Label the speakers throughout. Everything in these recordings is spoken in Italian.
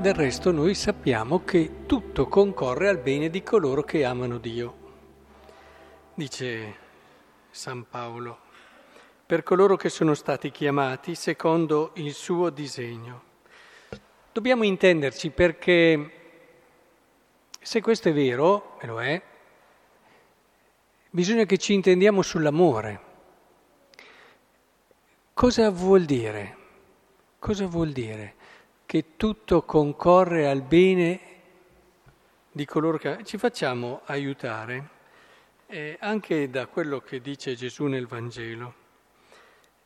Speaker 1: Del resto noi sappiamo che tutto concorre al bene di coloro che amano Dio. Dice San Paolo, per coloro che sono stati chiamati secondo il suo disegno. Dobbiamo intenderci perché se questo è vero, e lo è, bisogna che ci intendiamo sull'amore. Cosa vuol dire? Cosa vuol dire? Che tutto concorre al bene di coloro che... Ci facciamo aiutare eh, anche da quello che dice Gesù nel Vangelo.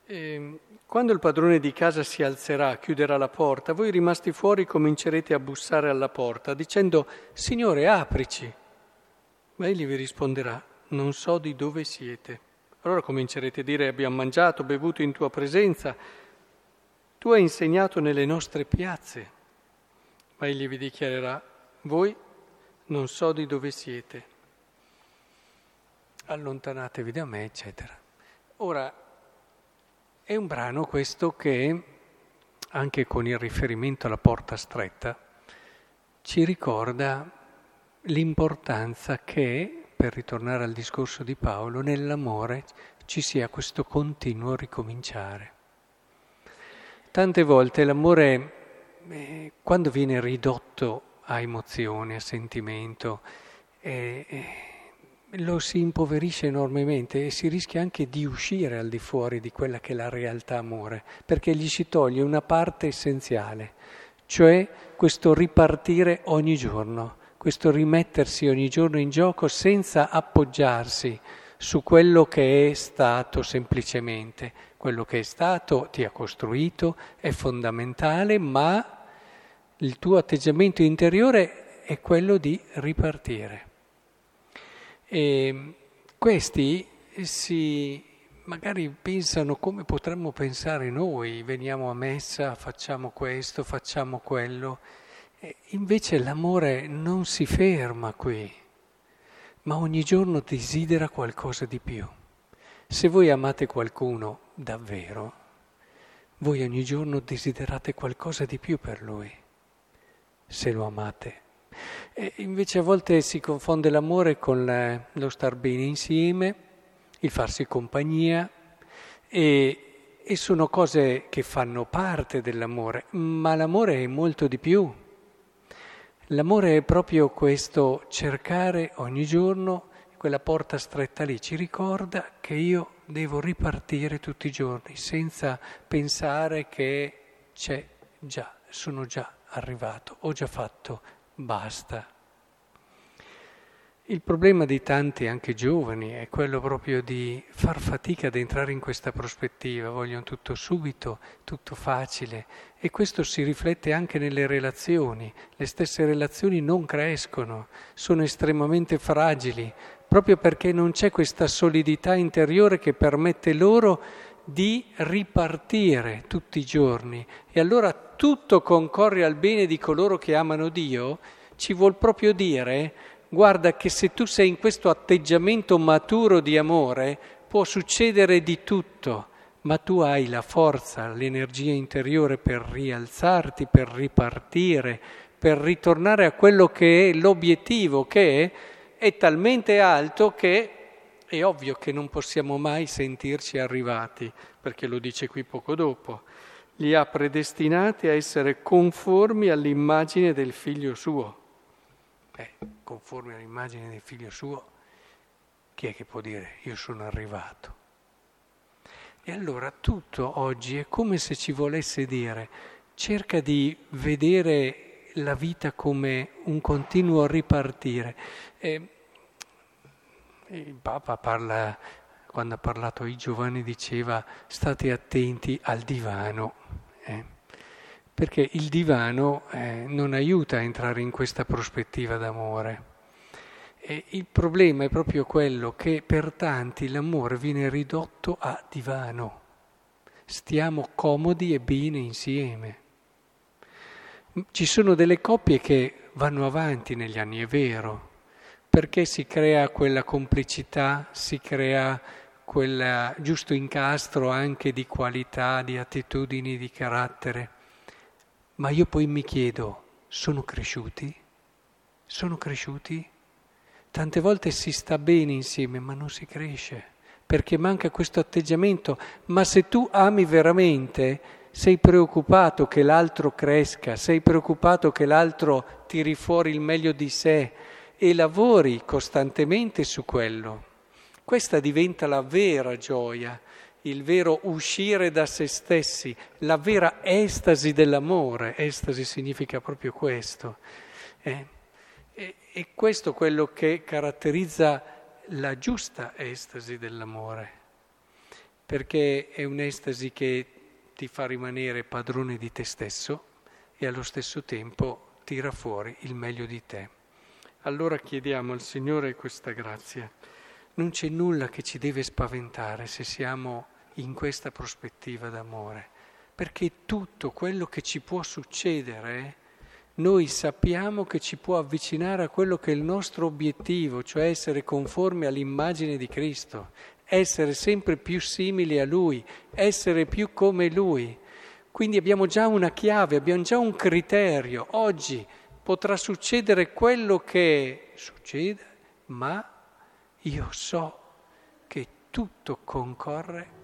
Speaker 1: Eh, quando il padrone di casa si alzerà, chiuderà la porta, voi rimasti fuori comincerete a bussare alla porta dicendo Signore aprici. Ma egli vi risponderà non so di dove siete. Allora comincerete a dire abbiamo mangiato, bevuto in tua presenza tu hai insegnato nelle nostre piazze, ma egli vi dichiarerà, voi non so di dove siete, allontanatevi da me, eccetera. Ora, è un brano questo che, anche con il riferimento alla porta stretta, ci ricorda l'importanza che, per ritornare al discorso di Paolo, nell'amore ci sia questo continuo ricominciare. Tante volte l'amore, eh, quando viene ridotto a emozione, a sentimento, eh, eh, lo si impoverisce enormemente e si rischia anche di uscire al di fuori di quella che è la realtà amore, perché gli si toglie una parte essenziale, cioè questo ripartire ogni giorno, questo rimettersi ogni giorno in gioco senza appoggiarsi su quello che è stato semplicemente. Quello che è stato ti ha costruito, è fondamentale, ma il tuo atteggiamento interiore è quello di ripartire. E questi si magari pensano come potremmo pensare noi, veniamo a messa, facciamo questo, facciamo quello. E invece l'amore non si ferma qui ma ogni giorno desidera qualcosa di più. Se voi amate qualcuno davvero, voi ogni giorno desiderate qualcosa di più per lui, se lo amate. E invece a volte si confonde l'amore con lo star bene insieme, il farsi compagnia e, e sono cose che fanno parte dell'amore, ma l'amore è molto di più. L'amore è proprio questo cercare ogni giorno, quella porta stretta lì ci ricorda che io devo ripartire tutti i giorni senza pensare che c'è già, sono già arrivato, ho già fatto, basta. Il problema di tanti, anche giovani, è quello proprio di far fatica ad entrare in questa prospettiva, vogliono tutto subito, tutto facile e questo si riflette anche nelle relazioni. Le stesse relazioni non crescono, sono estremamente fragili, proprio perché non c'è questa solidità interiore che permette loro di ripartire tutti i giorni. E allora tutto concorre al bene di coloro che amano Dio, ci vuol proprio dire guarda che se tu sei in questo atteggiamento maturo di amore, può succedere di tutto, ma tu hai la forza, l'energia interiore per rialzarti, per ripartire, per ritornare a quello che è l'obiettivo, che è, è talmente alto che è ovvio che non possiamo mai sentirci arrivati, perché lo dice qui poco dopo. Li ha predestinati a essere conformi all'immagine del figlio suo. Beh, conforme all'immagine del figlio suo, chi è che può dire io sono arrivato? E allora tutto oggi è come se ci volesse dire cerca di vedere la vita come un continuo ripartire. E il Papa parla, quando ha parlato ai giovani, diceva state attenti al divano. Perché il divano eh, non aiuta a entrare in questa prospettiva d'amore. E il problema è proprio quello che per tanti l'amore viene ridotto a divano. Stiamo comodi e bene insieme. Ci sono delle coppie che vanno avanti negli anni, è vero, perché si crea quella complicità, si crea quel giusto incastro anche di qualità, di attitudini, di carattere. Ma io poi mi chiedo, sono cresciuti? Sono cresciuti? Tante volte si sta bene insieme, ma non si cresce, perché manca questo atteggiamento. Ma se tu ami veramente, sei preoccupato che l'altro cresca, sei preoccupato che l'altro tiri fuori il meglio di sé e lavori costantemente su quello. Questa diventa la vera gioia, il vero uscire da se stessi, la vera estasi dell'amore. Estasi significa proprio questo. Eh? E, questo è quello che caratterizza la giusta estasi dell'amore, perché è un'estasi che ti fa rimanere padrone di te stesso e allo stesso tempo tira fuori il meglio di te. Allora chiediamo al Signore questa grazia. Non c'è nulla che ci deve spaventare se siamo in questa prospettiva d'amore, perché tutto quello che ci può succedere, noi sappiamo che ci può avvicinare a quello che è il nostro obiettivo, cioè essere conformi all'immagine di Cristo, essere sempre più simili a Lui, essere più come Lui. Quindi abbiamo già una chiave, abbiamo già un criterio. Oggi potrà succedere quello che succede, ma io so che tutto concorre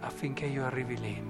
Speaker 1: affinché io arrivi lì.